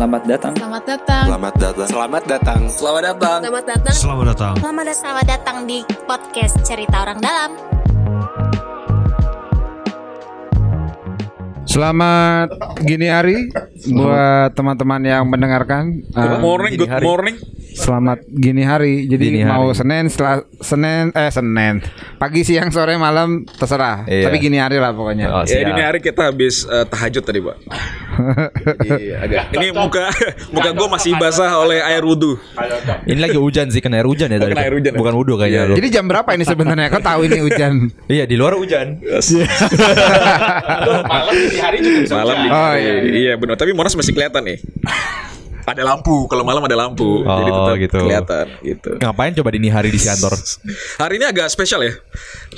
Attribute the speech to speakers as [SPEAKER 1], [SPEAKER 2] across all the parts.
[SPEAKER 1] Selamat datang.
[SPEAKER 2] Selamat datang.
[SPEAKER 3] Selamat datang.
[SPEAKER 4] Selamat datang.
[SPEAKER 1] Selamat datang.
[SPEAKER 2] Selamat datang.
[SPEAKER 5] Selamat datang.
[SPEAKER 6] Selamat datang, selamat datang di podcast Cerita Orang Dalam.
[SPEAKER 7] Selamat gini hari buat teman-teman yang mendengarkan.
[SPEAKER 4] Good
[SPEAKER 7] Uh,
[SPEAKER 4] morning, good morning.
[SPEAKER 7] Selamat gini hari. Jadi
[SPEAKER 5] Gini hari.
[SPEAKER 7] mau Senin, setelah Senin, eh Senin, pagi, siang, sore, malam terserah.
[SPEAKER 5] Iya.
[SPEAKER 7] Tapi gini hari lah pokoknya.
[SPEAKER 5] Oh,
[SPEAKER 4] Ya dini hari kita habis eh, tahajud tadi, Pak. Jadi agak ini muka muka gue masih basah oleh air wudhu.
[SPEAKER 5] Ini lagi hujan sih, kena air hujan ya tadi.
[SPEAKER 4] kena air hujan ya?
[SPEAKER 5] Bukan wudhu kayaknya lu.
[SPEAKER 7] Jadi jam berapa ini sebenarnya? Kau tahu ini hujan?
[SPEAKER 5] Iya, di luar hujan.
[SPEAKER 4] Malam dini
[SPEAKER 7] Oh,
[SPEAKER 4] hari.
[SPEAKER 7] iya,
[SPEAKER 4] Iya benar, tapi Monas masih kelihatan nih. Ada lampu, kalau malam ada lampu.
[SPEAKER 5] Oh,
[SPEAKER 4] Jadi tetap
[SPEAKER 5] gitu.
[SPEAKER 4] kelihatan gitu.
[SPEAKER 5] Ngapain coba dini hari di kantor?
[SPEAKER 4] Hari ini agak spesial ya.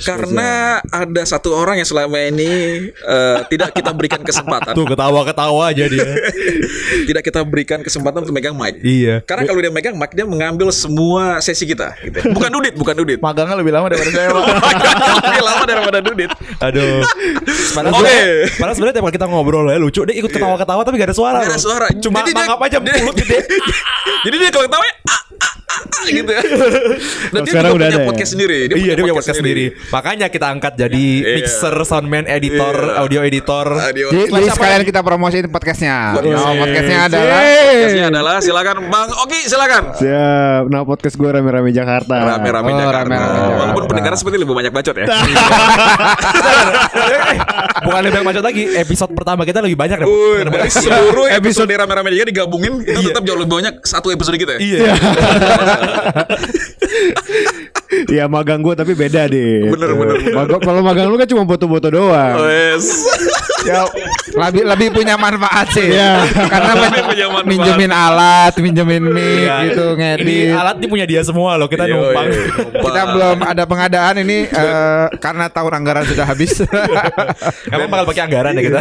[SPEAKER 4] Karena ada satu orang yang selama ini eh, tidak kita berikan kesempatan.
[SPEAKER 5] Tuh ketawa-ketawa aja dia.
[SPEAKER 4] tidak kita berikan kesempatan untuk megang mic.
[SPEAKER 5] Iya.
[SPEAKER 4] Karena kalau dia megang mic dia mengambil semua sesi kita gitu. Bukan Dudit, bukan Dudit.
[SPEAKER 7] Magangnya lebih lama daripada saya.
[SPEAKER 4] Lebih lama daripada Dudit.
[SPEAKER 5] Aduh. Padahal
[SPEAKER 4] Oke.
[SPEAKER 5] sebenarnya- Padahal sebenarnya tiap kita ngobrol ya lucu, dia ikut ketawa-ketawa tapi gak ada suara.
[SPEAKER 4] Gak ada suara.
[SPEAKER 5] Cuma
[SPEAKER 4] dia-
[SPEAKER 5] mangap aja mulut gede.
[SPEAKER 4] Jadi dia kalau ketawa ah, ah, ah, gitu ya. Dan dia
[SPEAKER 3] sekarang udah
[SPEAKER 4] punya
[SPEAKER 3] ada ya?
[SPEAKER 4] podcast sendiri.
[SPEAKER 5] iya dia punya podcast sendiri. Makanya kita angkat jadi
[SPEAKER 4] Iya.
[SPEAKER 5] mixer, soundman, editor,
[SPEAKER 4] Iya.
[SPEAKER 5] audio editor.
[SPEAKER 4] Audio.
[SPEAKER 7] Jadi, jadi sekalian kita promosiin podcastnya.
[SPEAKER 4] Podcast.
[SPEAKER 7] Oh, podcastnya adalah
[SPEAKER 4] Podcastnya adalah silakan Bang Oki silakan.
[SPEAKER 3] Siap. Nah podcast gue rame-rame Jakarta.
[SPEAKER 4] Rame-rame
[SPEAKER 7] Oh,
[SPEAKER 4] Jakarta.
[SPEAKER 7] rame-rame Jakarta.
[SPEAKER 4] Walaupun pendengar seperti lebih banyak bacot ya.
[SPEAKER 5] Bukan lebih banyak macet lagi. Episode pertama kita lebih banyak deh.
[SPEAKER 4] Dari seluruh episode rame-rame juga digabungin itu tetap jauh lebih banyak satu episode kita ya.
[SPEAKER 5] Iya.
[SPEAKER 3] Iya magang gue tapi beda deh.
[SPEAKER 4] Bener, bener,
[SPEAKER 3] Kalau magang lu kan cuma foto-foto doang.
[SPEAKER 4] Wes.
[SPEAKER 7] ya, lebih lebih punya manfaat sih.
[SPEAKER 3] Iya.
[SPEAKER 7] Karena
[SPEAKER 4] Lebih
[SPEAKER 7] men-
[SPEAKER 4] punya manfaat.
[SPEAKER 7] minjemin alat, minjemin mic
[SPEAKER 5] Iya.
[SPEAKER 7] gitu
[SPEAKER 5] Ini
[SPEAKER 7] ngedit.
[SPEAKER 5] alat ini punya dia semua loh. Kita
[SPEAKER 4] Iya,
[SPEAKER 5] numpang.
[SPEAKER 4] iya, numpang.
[SPEAKER 7] Kita belum ada pengadaan ini eh, karena tahun anggaran sudah habis.
[SPEAKER 5] Emang bakal pakai anggaran ya kita.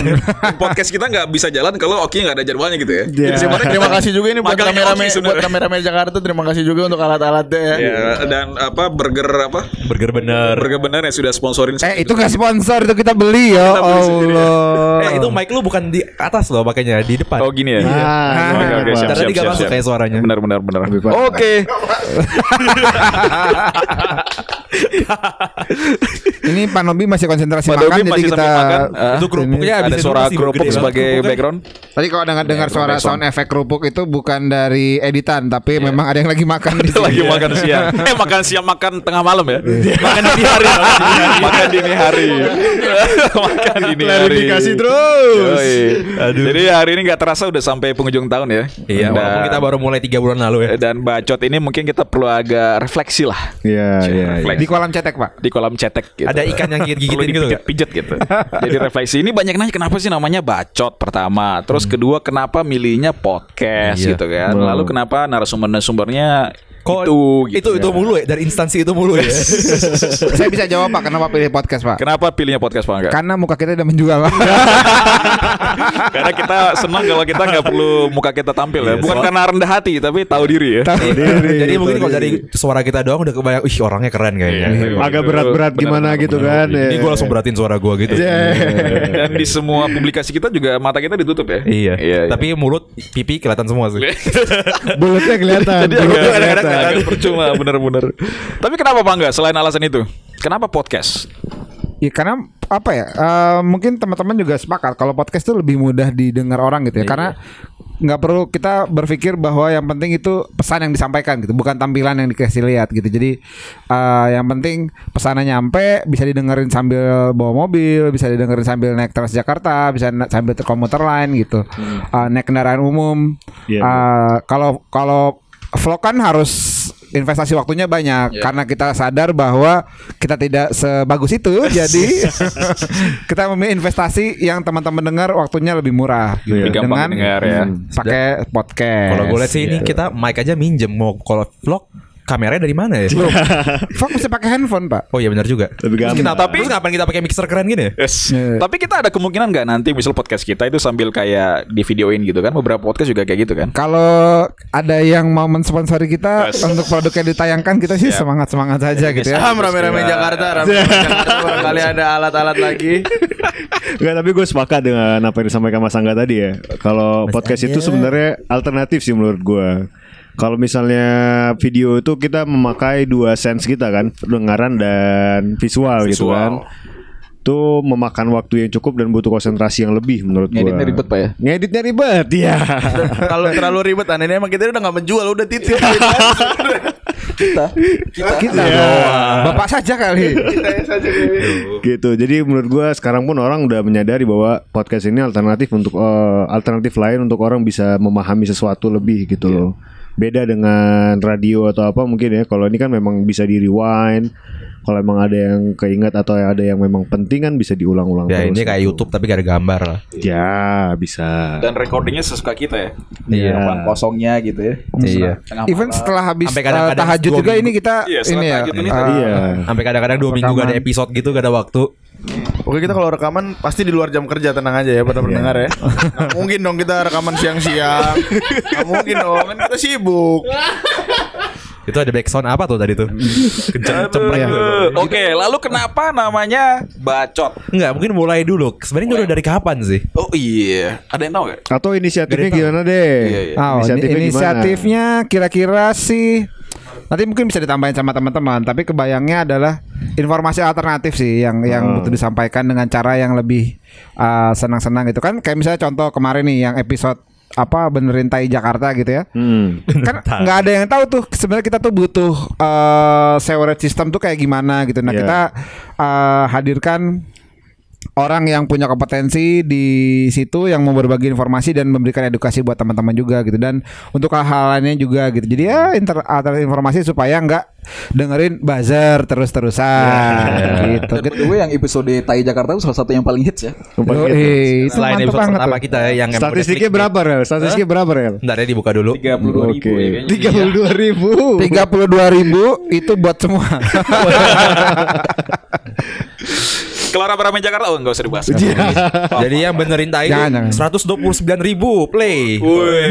[SPEAKER 4] podcast kita nggak bisa jalan kalau Oki nggak ada jadwalnya gitu ya. Jadi sebenarnya
[SPEAKER 8] Terima kasih juga ini buat kameramen buat kameramen Jakarta terima kasih juga untuk alat-alatnya ya.
[SPEAKER 4] Ya, dan apa burger apa?
[SPEAKER 5] Burger bener.
[SPEAKER 4] Burger benar yang sudah sponsorin.
[SPEAKER 7] eh itu gak sponsor itu kita beli ya
[SPEAKER 4] Kita beli sendiri.
[SPEAKER 7] Allah.
[SPEAKER 5] Eh itu mic lu bukan di atas loh makanya di depan.
[SPEAKER 4] Oh gini ya.
[SPEAKER 3] Nah,
[SPEAKER 4] Oke oke
[SPEAKER 3] Pak.
[SPEAKER 4] siap
[SPEAKER 5] Karena
[SPEAKER 4] siap
[SPEAKER 5] dia nggak
[SPEAKER 4] siap.
[SPEAKER 5] masuk
[SPEAKER 4] siap.
[SPEAKER 5] kayak suaranya.
[SPEAKER 4] Benar benar benar.
[SPEAKER 3] Pak.
[SPEAKER 4] Oke.
[SPEAKER 7] Ini Pak Nobi masih konsentrasi
[SPEAKER 4] Pak
[SPEAKER 7] makan jadi
[SPEAKER 4] masih
[SPEAKER 7] kita
[SPEAKER 4] makan. Ah,
[SPEAKER 5] Itu kerupuknya
[SPEAKER 4] ada suara kerupuk sebagai
[SPEAKER 5] kerupuknya.
[SPEAKER 4] background.
[SPEAKER 7] Tadi kalau dengar dengar
[SPEAKER 4] Ya,
[SPEAKER 7] suara sound efek kerupuk itu bukan dari editan tapi memang ada yang lagi makan di sini.
[SPEAKER 4] lagi makan siang. Eh makan siang makan tengah malam ya. makan dini hari. makan dini hari. makan dini hari.
[SPEAKER 3] Klarifikasi terus.
[SPEAKER 4] Yoi. Jadi hari ini nggak terasa udah sampai penghujung tahun ya.
[SPEAKER 5] Iya,
[SPEAKER 4] Dan-
[SPEAKER 5] walaupun kita baru mulai tiga bulan lalu ya.
[SPEAKER 4] dan bacot ini mungkin kita perlu agak refleksi lah
[SPEAKER 3] Iya iya. iya.
[SPEAKER 7] Di kolam cetek, Pak.
[SPEAKER 4] di kolam cetek gitu.
[SPEAKER 5] Ada ikan yang gigit-gigitin
[SPEAKER 4] Perlu
[SPEAKER 5] gitu nggak?
[SPEAKER 4] dipijet gitu. Jadi refleksi ini banyak nanya kenapa sih namanya bacot pertama, terus kedua kenapa milihnya podcast
[SPEAKER 5] Iya.
[SPEAKER 4] gitu kan. Lalu kenapa narasumber-narasumbernya
[SPEAKER 5] Kok
[SPEAKER 4] itu
[SPEAKER 5] itu
[SPEAKER 4] gitu
[SPEAKER 5] itu
[SPEAKER 4] kan.
[SPEAKER 5] mulu ya dari instansi itu mulu ya.
[SPEAKER 7] Saya bisa jawab Pak kenapa pilih podcast, Pak.
[SPEAKER 4] Kenapa pilihnya podcast Pak enggak?
[SPEAKER 7] Karena muka kita udah menjual. Pak.
[SPEAKER 4] Karena kita senang kalau kita nggak perlu muka kita tampil ya. Bukan karena rendah hati tapi tahu diri ya.
[SPEAKER 5] Jadi mungkin kalau dari suara kita doang udah kebayang, ih orangnya keren kayaknya.
[SPEAKER 3] Agak berat-berat gimana gitu kan.
[SPEAKER 5] Ini gue langsung beratin suara gue gitu.
[SPEAKER 4] Dan di semua publikasi kita juga mata kita ditutup ya.
[SPEAKER 5] Iya.
[SPEAKER 4] Iya.
[SPEAKER 5] Tapi mulut, pipi kelihatan semua sih.
[SPEAKER 3] Bulutnya kelihatan.
[SPEAKER 4] Jadi agak,
[SPEAKER 3] kelihatan.
[SPEAKER 4] Agak, agak percuma bener-bener. Tapi kenapa Pak enggak selain alasan itu? Kenapa podcast?
[SPEAKER 7] Ya karena apa ya? eh, mungkin teman-teman juga sepakat kalau podcast itu lebih mudah didengar orang gitu ya. Karena nggak perlu kita berpikir bahwa yang penting itu pesan yang disampaikan gitu, bukan tampilan yang dikasih lihat gitu. Jadi eh, yang penting pesannya nyampe, bisa didengerin sambil bawa mobil, bisa didengerin sambil naik Transjakarta, bisa na- sambil ke komuter lain gitu, Eh, naik kendaraan umum.
[SPEAKER 3] Iya.
[SPEAKER 7] Eh, Kalau kalau vlog kan harus investasi waktunya banyak karena kita sadar bahwa kita tidak sebagus itu jadi kita memilih investasi yang teman-teman dengar waktunya lebih murah gitu.
[SPEAKER 4] Lebih gampang
[SPEAKER 7] dengan
[SPEAKER 4] dengar ya.
[SPEAKER 7] pakai podcast.
[SPEAKER 5] Kalau gue lihat sih ini kita mic aja minjem mau kalau vlog kameranya dari mana ya?
[SPEAKER 7] Fuck mesti pakai handphone pak.
[SPEAKER 5] Oh iya benar juga.
[SPEAKER 3] Lebih gampang.
[SPEAKER 5] kita, tapi terus ngapain kita pakai mixer keren gini ya?
[SPEAKER 4] Yes. Tapi kita ada kemungkinan nggak nanti misal podcast kita itu sambil kayak di videoin gitu kan? Beberapa podcast juga kayak gitu kan?
[SPEAKER 7] Kalau ada yang mau mensponsori kita untuk produk yang ditayangkan kita sih semangat semangat saja gitu ya.
[SPEAKER 8] Sam rame-rame Jakarta, rame-rame Jakarta barangkali ada alat-alat lagi.
[SPEAKER 3] Enggak, tapi gue sepakat dengan apa yang disampaikan Mas Angga tadi ya. Kalau podcast itu sebenarnya alternatif sih menurut gue. Kalau misalnya video itu kita memakai dua sense kita kan, pendengaran dan visual, gitu
[SPEAKER 4] Visual.
[SPEAKER 3] kan. Itu memakan waktu yang cukup dan butuh konsentrasi yang lebih menurut gue.
[SPEAKER 4] Ngeditnya ribet, Pak, ya?
[SPEAKER 3] Ngeditnya ribet, ya.
[SPEAKER 8] Kalau terlalu ribet anehnya emang kita udah nggak menjual, udah titip.
[SPEAKER 4] Kita. Kita.
[SPEAKER 7] Kita Bapak saja kali.
[SPEAKER 3] gitu. Jadi menurut gua sekarang pun orang udah menyadari bahwa podcast ini alternatif untuk eh, alternatif lain untuk orang bisa memahami sesuatu lebih gitu loh. Beda dengan radio atau apa mungkin ya. Kalau ini kan memang bisa di rewind. Kalau emang ada yang keinget atau ada yang memang penting kan bisa diulang-ulang
[SPEAKER 5] Ya
[SPEAKER 3] terus
[SPEAKER 5] ini kayak
[SPEAKER 3] gitu.
[SPEAKER 5] YouTube tapi gak ada gambar lah.
[SPEAKER 3] Ya, bisa.
[SPEAKER 4] Dan recordingnya sesuka kita ya.
[SPEAKER 3] Iya.
[SPEAKER 4] Kosongnya gitu ya.
[SPEAKER 5] Iya.
[SPEAKER 4] Tengah
[SPEAKER 7] Even setelah habis
[SPEAKER 5] Sampai
[SPEAKER 7] uh,
[SPEAKER 5] kadang-kadang
[SPEAKER 7] tahajud
[SPEAKER 5] dua
[SPEAKER 7] juga
[SPEAKER 5] minggu.
[SPEAKER 7] ini kita
[SPEAKER 4] Iya,
[SPEAKER 7] ini ya.
[SPEAKER 4] tahajud ini
[SPEAKER 7] uh,
[SPEAKER 4] tadi.
[SPEAKER 3] Iya.
[SPEAKER 5] Sampai kadang-kadang dua minggu gak ada episode gitu gak ada waktu.
[SPEAKER 8] Oke kita kalau rekaman pasti di luar jam kerja tenang aja ya pada pendengar ya. Nggak mungkin dong kita rekaman siang-siang. Nggak mungkin dong kan kita sibuk.
[SPEAKER 5] Itu ada backsound apa tuh tadi tuh? Kenceng cempreng gitu.
[SPEAKER 4] Oke, lalu kenapa namanya bacot?
[SPEAKER 5] Enggak, mungkin mulai dulu. Sebenarnya udah dari kapan sih?
[SPEAKER 4] Oh iya, ada yang tahu gak?
[SPEAKER 3] Atau inisiatifnya gimana deh?
[SPEAKER 4] Iya, iya.
[SPEAKER 7] Oh, ini
[SPEAKER 3] Inisiatifnya gimana?
[SPEAKER 7] inisiatifnya kira-kira sih nanti mungkin bisa ditambahin sama teman-teman, tapi kebayangnya adalah informasi alternatif sih yang yang
[SPEAKER 3] Oh.
[SPEAKER 7] butuh disampaikan dengan cara yang lebih uh, senang-senang gitu kan. Kayak misalnya contoh kemarin nih yang episode apa benerin tai Jakarta gitu ya.
[SPEAKER 3] Hmm.
[SPEAKER 7] kan nggak ada yang tahu tuh sebenarnya kita tuh butuh uh, sewerage system tuh kayak gimana gitu. Nah
[SPEAKER 3] Iya.
[SPEAKER 7] kita uh, hadirkan orang yang punya kompetensi di situ yang mau berbagi informasi dan memberikan edukasi buat teman-teman juga gitu dan untuk hal-hal lainnya juga gitu. Jadi ya inter informasi supaya nggak dengerin buzzer terus-terusan gitu.
[SPEAKER 4] Dan the way, yang episode Tai Jakarta itu salah satu yang paling hits ya.
[SPEAKER 7] Yoi, itu
[SPEAKER 5] Selain episode
[SPEAKER 7] banget
[SPEAKER 5] pertama
[SPEAKER 7] tuh.
[SPEAKER 5] kita yang
[SPEAKER 3] Statistiknya berapa Rel? Statistiknya berapa Rel?
[SPEAKER 5] Ntar ya dibuka dulu.
[SPEAKER 4] 32 ribu
[SPEAKER 3] Oke.
[SPEAKER 4] ya.
[SPEAKER 3] Tiga puluh dua ribu.
[SPEAKER 7] 32 ribu itu buat semua.
[SPEAKER 4] Kalau rame-rame Jakarta, oh nggak usah dibahas.
[SPEAKER 5] Jadi yang benerin tai
[SPEAKER 7] Jangan,
[SPEAKER 5] itu 129 ribu play.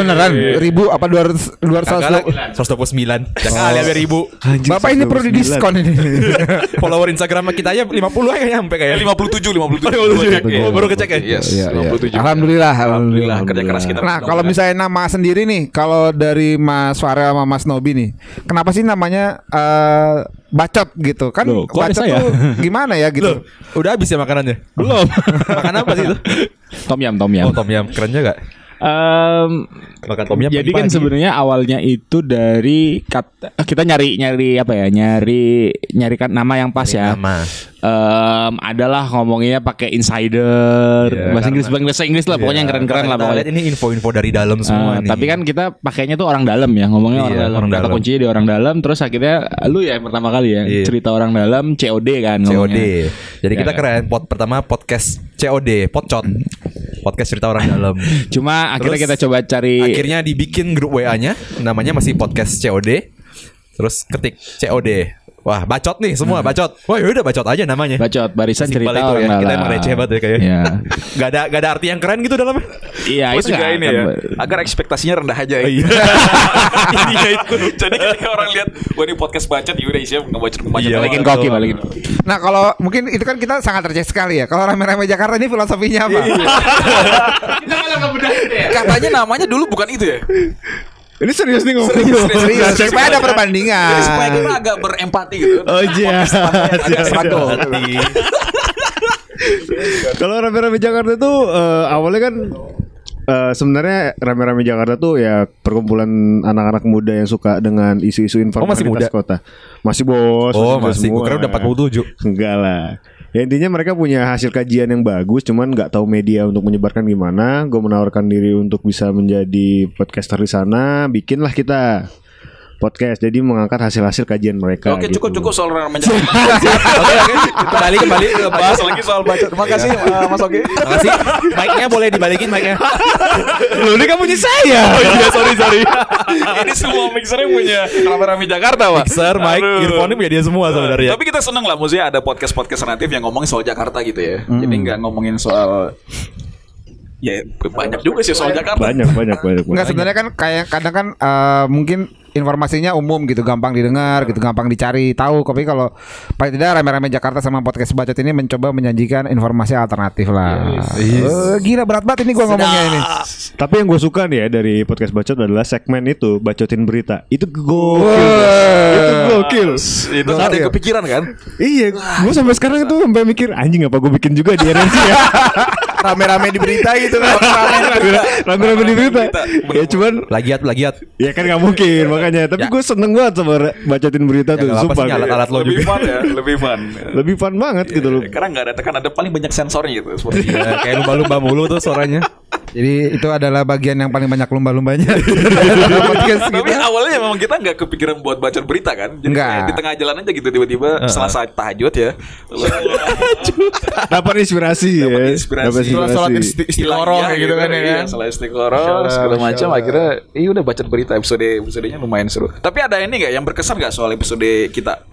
[SPEAKER 7] Beneran ribu apa 200
[SPEAKER 5] Kagak lah, 129
[SPEAKER 7] 200
[SPEAKER 5] Jangan kali ada ribu
[SPEAKER 7] Bapak ini perlu di diskon ini.
[SPEAKER 5] Follower Instagram kita aja 50 aja nyampe kayak
[SPEAKER 4] 57, 57.
[SPEAKER 5] Oh, baru ngecek ya?
[SPEAKER 4] Yes,
[SPEAKER 7] Iya, iya.
[SPEAKER 4] 57.
[SPEAKER 7] Alhamdulillah,
[SPEAKER 4] Alhamdulillah, kerja keras kita.
[SPEAKER 7] Nah, kalau misalnya nama sendiri nih, kalau dari Mas Farel sama Mas Nobi nih, kenapa sih namanya eh, bacot gitu? Kan
[SPEAKER 3] Loh,
[SPEAKER 7] bacot
[SPEAKER 3] saya?
[SPEAKER 7] tuh gimana ya gitu?
[SPEAKER 5] Udah habis ya makanannya?
[SPEAKER 3] Belum.
[SPEAKER 5] Makan apa sih itu?
[SPEAKER 1] Tom yam, tom yam.
[SPEAKER 5] Oh tom yum Keren juga
[SPEAKER 1] Em,
[SPEAKER 5] Makan tom yum
[SPEAKER 1] jadi kan sebenarnya awalnya itu dari kat- kita nyari nyari apa ya nyari nyarikan nama yang pas ya.
[SPEAKER 5] Nama
[SPEAKER 1] Em, adalah ngomongnya pakai insider
[SPEAKER 5] Iya,
[SPEAKER 1] bahasa Inggris bahasa Inggris lah pokoknya yang
[SPEAKER 5] Iya,
[SPEAKER 1] keren-keren lah pokoknya.
[SPEAKER 5] ini info-info dari dalam semua
[SPEAKER 1] Eh,
[SPEAKER 5] nih
[SPEAKER 1] tapi kan kita pakainya tuh orang dalam ya ngomongnya
[SPEAKER 5] Iya,
[SPEAKER 1] orang dalam
[SPEAKER 5] orang
[SPEAKER 1] kata
[SPEAKER 5] dalam.
[SPEAKER 1] kuncinya di orang dalam terus akhirnya lu ya yang pertama kali ya
[SPEAKER 5] Iya.
[SPEAKER 1] cerita orang dalam COD kan
[SPEAKER 5] COD
[SPEAKER 1] ngomongnya.
[SPEAKER 5] Jadi
[SPEAKER 1] Ya
[SPEAKER 5] kita
[SPEAKER 1] kan?
[SPEAKER 5] keren Pod, Pertama podcast COD Podcot Podcast cerita orang dalam
[SPEAKER 1] cuma akhirnya
[SPEAKER 5] Terus,
[SPEAKER 1] kita coba cari
[SPEAKER 5] Akhirnya dibikin grup WA-nya Namanya masih podcast COD Terus ketik COD Wah bacot nih semua bacot. Wah yaudah bacot aja namanya.
[SPEAKER 1] Bacot barisan
[SPEAKER 5] Simpel
[SPEAKER 1] cerita
[SPEAKER 5] itu
[SPEAKER 1] orang
[SPEAKER 5] ya.
[SPEAKER 1] dalam
[SPEAKER 5] Kita emang receh banget ya kayaknya
[SPEAKER 1] Iya.
[SPEAKER 5] Gak ada gak ada arti yang keren gitu dalamnya.
[SPEAKER 1] Iya itu
[SPEAKER 4] juga ini ya. Agar ekspektasinya rendah aja ya.
[SPEAKER 5] Iya. Iya itu.
[SPEAKER 4] Jadi ketika orang lihat Wah ini podcast bacot. Ya udah isinya ngebacot ngebacot.
[SPEAKER 5] Iya,
[SPEAKER 1] balikin koki balikin
[SPEAKER 7] Nah, kalau mungkin itu kan kita sangat receh sekali ya. Kalau rame-rame Jakarta ini filosofinya apa?
[SPEAKER 4] Katanya namanya dulu bukan itu ya
[SPEAKER 3] Ini serius nih ngomong.
[SPEAKER 7] Serius, supaya ada perbandingan.
[SPEAKER 4] Jadi supaya kita agak berempati gitu
[SPEAKER 3] Oh iya.
[SPEAKER 4] Agak struggle
[SPEAKER 3] Kalau rame-rame Jakarta tuh eh, awalnya kan eh, sebenarnya rame-rame Jakarta tuh ya perkumpulan anak-anak muda yang suka dengan isu-isu informasi
[SPEAKER 5] masih muda?
[SPEAKER 3] kota. Masih bos.
[SPEAKER 5] Oh masih Gue kira udah 47
[SPEAKER 3] Enggak lah. Ya intinya mereka punya hasil kajian yang bagus, cuman nggak tahu media untuk menyebarkan gimana. Gue menawarkan diri untuk bisa menjadi podcaster di sana, bikinlah kita. Podcast. Jadi mengangkat hasil-hasil kajian mereka.
[SPEAKER 4] Oke
[SPEAKER 3] gitu.
[SPEAKER 4] cukup cukup soal ramaja.
[SPEAKER 5] Oke oke. Kembali kembali ke
[SPEAKER 4] Bahas lagi soal bacot. Terima kasih uh, Mas Oki.
[SPEAKER 5] Makasih. Mic-nya boleh dibalikin mic-nya.
[SPEAKER 1] Lu ini kan punya saya.
[SPEAKER 4] Oh iya sorry sorry. Ini semua mixernya punya rame-rame Jakarta pak.
[SPEAKER 5] Mixer, mic, earphone punya dia semua sebenarnya.
[SPEAKER 4] Tapi kita seneng lah maksudnya ada podcast podcast natif yang ngomongin soal Jakarta gitu ya. Jadi nggak ngomongin soal ya banyak juga sih soal Jakarta.
[SPEAKER 3] Banyak banyak banyak.
[SPEAKER 7] Enggak sebenarnya kan kayak kadang kan eh, mungkin informasinya umum gitu gampang didengar gitu gampang dicari tahu tapi kalau paling tidak rame-rame Jakarta sama podcast bacot ini mencoba menjanjikan informasi alternatif lah Eh, gila berat banget ini gua ngomongnya ini
[SPEAKER 3] Tapi yang gue suka nih ya dari podcast bacot adalah segmen itu bacotin berita. Itu gokil.
[SPEAKER 7] Wah.
[SPEAKER 3] itu gokil.
[SPEAKER 4] Itu ada yang kepikiran kan?
[SPEAKER 3] Iya, gue sampai sekarang tuh sampai mikir anjing apa gue bikin juga di RNC ya.
[SPEAKER 8] Rame-rame di berita gitu kan.
[SPEAKER 3] Rame-rame di berita. Ya cuman
[SPEAKER 5] Lagiat lagiat.
[SPEAKER 3] ya kan nggak mungkin makanya. Tapi
[SPEAKER 5] Ya.
[SPEAKER 3] gue seneng banget sama bacotin berita tuh. Sumpah.
[SPEAKER 5] alat-alat lo
[SPEAKER 4] lebih
[SPEAKER 5] juga.
[SPEAKER 4] fun ya, lebih fun.
[SPEAKER 3] Lebih fun banget gitu loh.
[SPEAKER 4] Karena nggak ada tekan ada paling banyak sensornya gitu. Seperti
[SPEAKER 5] Ya, kayak lumba-lumba mulu tuh suaranya.
[SPEAKER 7] Jadi itu adalah bagian yang paling banyak lumba-lumbanya
[SPEAKER 4] Tapi awalnya memang kita nggak kepikiran buat baca berita kan. Jadi
[SPEAKER 7] Nggak.
[SPEAKER 4] kayak di tengah jalan aja gitu tiba-tiba setelah saat tahajud ya.
[SPEAKER 3] Dapat inspirasi ya.
[SPEAKER 4] Dapat inspirasi.
[SPEAKER 8] Isti- istiqoroh kayak gitu kan ya
[SPEAKER 4] Iya,
[SPEAKER 8] kan.
[SPEAKER 4] Salah istiqoroh segala macam akhirnya iya udah baca berita episode episodenya lumayan seru. Tapi ada ini nggak yang berkesan nggak soal episode kita?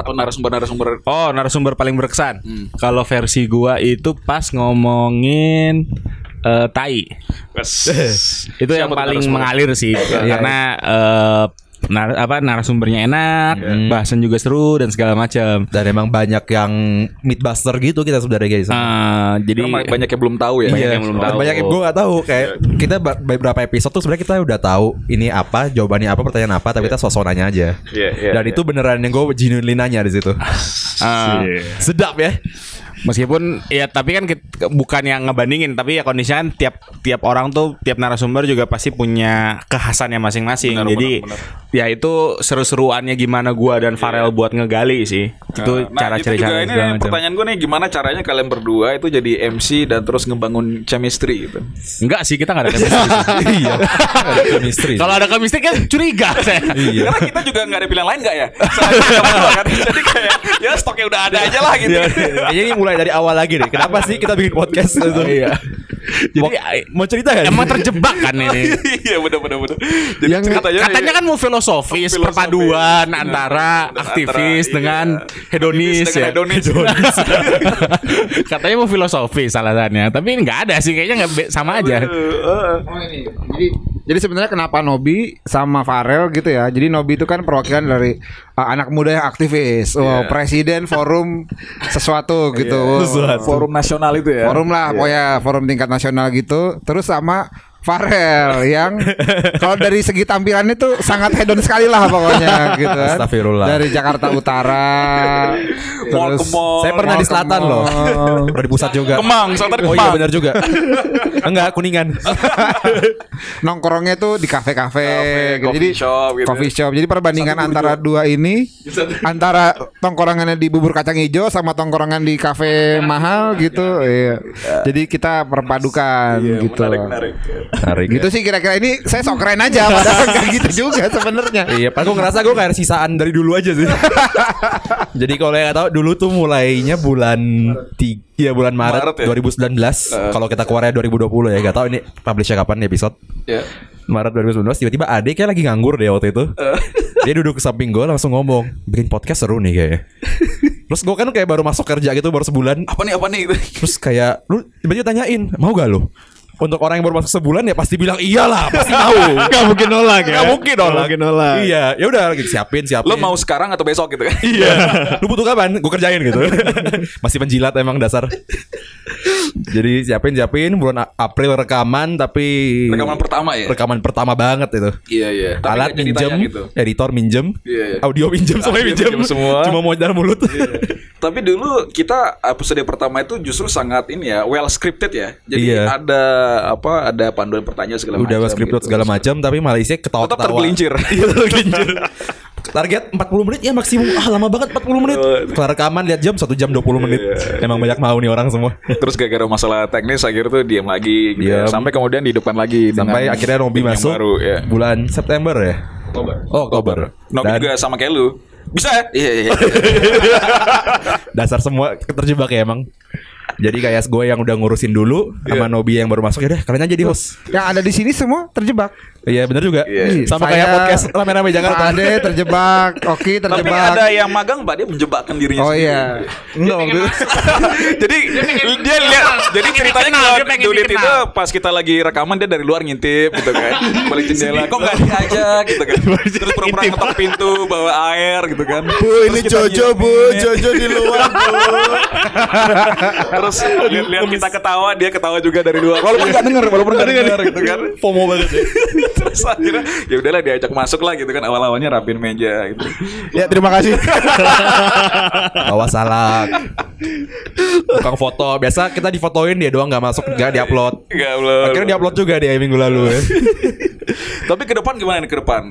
[SPEAKER 4] Atau narasumber-narasumber
[SPEAKER 1] Oh, narasumber paling berkesan.
[SPEAKER 4] Hmm.
[SPEAKER 1] Kalau versi gua itu pas ngomongin eh, tai. itu yang
[SPEAKER 4] Siapa tuh
[SPEAKER 1] paling mengalir sih karena eh, nar- apa narasumbernya enak, bahasan juga seru dan segala macam.
[SPEAKER 5] Dan emang banyak yang midbuster gitu kita sebenarnya guys.
[SPEAKER 1] Eh, jadi
[SPEAKER 4] Karena banyak yang belum tahu ya.
[SPEAKER 1] Banyak yang belum tahu.
[SPEAKER 5] Banyak yang gue gak tahu kayak kita ba- beberapa episode tuh sebenarnya kita udah tahu ini apa, jawabannya apa, pertanyaan apa, tapi kita sosok nanya aja.
[SPEAKER 4] Iya, iya,
[SPEAKER 5] Dan
[SPEAKER 4] iya.
[SPEAKER 5] itu beneran yang gue genuinely nanya di situ.
[SPEAKER 1] eh,
[SPEAKER 5] Sedap ya.
[SPEAKER 1] Meskipun ya tapi kan kit- bukan yang ngebandingin tapi ya kondisinya kan tiap tiap orang tuh tiap narasumber juga pasti punya kekhasannya masing-masing. Jadi
[SPEAKER 4] benar,
[SPEAKER 1] ya itu seru-seruannya gimana gua dan Farel buat ngegali sih. Itu
[SPEAKER 4] Nah,
[SPEAKER 1] cara
[SPEAKER 4] itu
[SPEAKER 1] cerita
[SPEAKER 4] juga ini pertanyaan gue nih gimana caranya kalian berdua itu jadi MC dan terus ngebangun chemistry gitu.
[SPEAKER 1] Enggak sih kita enggak ada chemistry.
[SPEAKER 5] iya. Ada chemistry.
[SPEAKER 1] Kalau ada chemistry kan curiga saya.
[SPEAKER 5] Iya.
[SPEAKER 4] Karena kita juga nggak ada pilihan lain nggak ya? Kita kan? Jadi kayak ya stoknya udah ada aja lah gitu.
[SPEAKER 5] Kayaknya ini mulai dari awal lagi nih. Kenapa sih kita bikin podcast itu? Iya.
[SPEAKER 1] Jadi
[SPEAKER 5] Mau cerita gak?
[SPEAKER 1] emang terjebak kan ini.
[SPEAKER 4] Iya benar benar benar. Jadi
[SPEAKER 3] Yang-
[SPEAKER 4] ceritanya
[SPEAKER 1] Katanya kan mau filosofis,
[SPEAKER 4] Filosofi.
[SPEAKER 1] perpaduan antara aktivis
[SPEAKER 4] Antara,
[SPEAKER 1] dengan
[SPEAKER 4] iya.
[SPEAKER 1] hedonis
[SPEAKER 4] dengan
[SPEAKER 1] ya.
[SPEAKER 4] hedonis.
[SPEAKER 1] Katanya mau filosofis alasannya, tapi nggak ada sih kayaknya nggak sama aja.
[SPEAKER 7] Oh, ini. Jadi jadi sebenarnya kenapa Nobi sama Farel gitu ya? Jadi Nobi itu kan perwakilan dari uh, anak muda yang aktivis, oh, presiden forum sesuatu gitu. Oh,
[SPEAKER 4] Forum nasional itu ya.
[SPEAKER 7] Forum lah, pokoknya forum tingkat nasional gitu. Terus sama Farel yang kalau dari segi tampilannya tuh sangat hedon sekali lah pokoknya gitu kan.
[SPEAKER 5] Astagfirullah.
[SPEAKER 7] Dari Jakarta Utara.
[SPEAKER 4] Mall ke mall.
[SPEAKER 5] Saya pernah
[SPEAKER 7] Mall
[SPEAKER 5] di selatan loh. Pernah di pusat juga.
[SPEAKER 4] Kemang, selatan
[SPEAKER 5] Oh iya
[SPEAKER 4] Kemang.
[SPEAKER 5] benar juga. Enggak, kuningan.
[SPEAKER 7] nongkrongnya tuh di kafe-kafe gitu.
[SPEAKER 4] coffee
[SPEAKER 7] jadi
[SPEAKER 4] shop gitu
[SPEAKER 7] coffee shop jadi perbandingan
[SPEAKER 4] Satu
[SPEAKER 7] antara dua ini antara tongkrongannya di bubur kacang hijau sama tongkrongan di kafe mahal gitu iya. jadi kita perpadukan gitu
[SPEAKER 4] Menarik menarik.
[SPEAKER 5] Tarik.
[SPEAKER 7] gitu sih kira-kira ini saya sok keren aja padahal nggak gitu juga sebenarnya
[SPEAKER 5] Iya, padahal gue ngerasa gue kayak sisaan dari dulu aja sih. Jadi kalau yang tahu dulu tuh mulainya bulan tiga, ya bulan Maret,
[SPEAKER 4] Maret ya?
[SPEAKER 5] 2019. Kalau kita keluarnya 2020 ya, gak tahu ini publishnya kapan nih episode.
[SPEAKER 4] Ya.
[SPEAKER 5] Maret 2019 tiba-tiba adek kayak lagi nganggur deh waktu itu. Dia duduk ke samping gue langsung ngomong, bikin podcast seru nih kayaknya. Terus gue kan kayak baru masuk kerja gitu baru sebulan.
[SPEAKER 4] Apa nih apa nih?
[SPEAKER 5] Terus kayak lu tiba-tiba tanyain, mau gak lu? Untuk orang yang baru masuk sebulan ya pasti bilang iyalah, pasti mau.
[SPEAKER 3] Gak mungkin nolak ya.
[SPEAKER 5] Gak mungkin dong.
[SPEAKER 3] Gak mungkin nolak.
[SPEAKER 5] Iya, ya udah lagi siapin, siapin.
[SPEAKER 4] Lo mau sekarang atau besok gitu kan?
[SPEAKER 5] Iya. Lu butuh kapan? Gue kerjain gitu. Masih penjilat emang dasar. Jadi siapin siapin bulan April rekaman tapi
[SPEAKER 4] Rekaman pertama ya?
[SPEAKER 5] Rekaman pertama banget itu.
[SPEAKER 4] Iya iya. Tapi
[SPEAKER 5] Alat
[SPEAKER 4] nggak
[SPEAKER 5] minjem,
[SPEAKER 4] gitu.
[SPEAKER 5] editor minjem,
[SPEAKER 4] Iya, iya.
[SPEAKER 5] audio minjem, semuanya
[SPEAKER 4] Audio
[SPEAKER 5] minjem.
[SPEAKER 4] minjem semua.
[SPEAKER 5] Cuma modal mulut.
[SPEAKER 4] Tapi dulu kita episode pertama itu justru sangat ini ya, well scripted ya. Jadi
[SPEAKER 5] Iya.
[SPEAKER 4] ada apa? Ada panduan pertanyaan segala
[SPEAKER 5] Udah
[SPEAKER 4] macam.
[SPEAKER 5] script
[SPEAKER 4] gitu.
[SPEAKER 5] segala macam tapi malah isinya ketawa-ketawa.
[SPEAKER 4] Tetap tergelincir.
[SPEAKER 5] Iya tergelincir. target 40 menit ya maksimum ah lama banget 40 menit. Kelar rekaman lihat jam 1 jam 20 menit. Emang banyak mau nih orang semua.
[SPEAKER 4] Terus gara-gara masalah teknis akhirnya tuh diam lagi gitu. Ya. Sampai kemudian di depan lagi
[SPEAKER 5] Sampai akhirnya
[SPEAKER 4] yang
[SPEAKER 5] masuk
[SPEAKER 4] baru ya.
[SPEAKER 5] bulan September ya. Oh, Oktober.
[SPEAKER 4] Nobi
[SPEAKER 5] Dan
[SPEAKER 4] juga sama kayak lu. Bisa ya? Iya iya.
[SPEAKER 5] dasar semua terjebak ya emang. Jadi kayak gue yang udah ngurusin dulu sama Nobi yang baru masuk ya udah kalian aja di host.
[SPEAKER 7] Yang ada di sini semua terjebak.
[SPEAKER 5] Iya bener juga.
[SPEAKER 4] Iya.
[SPEAKER 5] Sama
[SPEAKER 7] Saya-
[SPEAKER 5] kayak podcast rame-rame Jakarta.
[SPEAKER 7] Ade terjebak, Oki
[SPEAKER 4] Tapi
[SPEAKER 7] terjebak.
[SPEAKER 4] ada yang magang Pak dia menjebakkan dirinya
[SPEAKER 7] Oh
[SPEAKER 4] sendiri.
[SPEAKER 7] iya. Enggak waktu itu.
[SPEAKER 4] jadi dia lihat jadi ceritanya kalau Dulit itu pas kita lagi rekaman dia dari luar ngintip gitu kan balik jendela kok nggak diajak gitu kan terus pura-pura ngetok pintu bawa air gitu kan
[SPEAKER 8] Bu, ini Jojo, Bu. Jojo di luar, Bu.
[SPEAKER 4] terus lihat kita ketawa dia ketawa juga dari luar walaupun nggak denger walaupun nggak denger gitu kan FOMO banget ya terus akhirnya ya udahlah diajak masuk lah gitu kan awal-awalnya rapin meja gitu
[SPEAKER 8] Ya, terima kasih.
[SPEAKER 5] Bawa salak. Tukang foto. Biasa kita difotoin dia doang nggak masuk nggak diupload.
[SPEAKER 4] Nggak.
[SPEAKER 5] Akhirnya diupload juga dia minggu lalu ya.
[SPEAKER 4] tapi ke depan gimana nih ke depan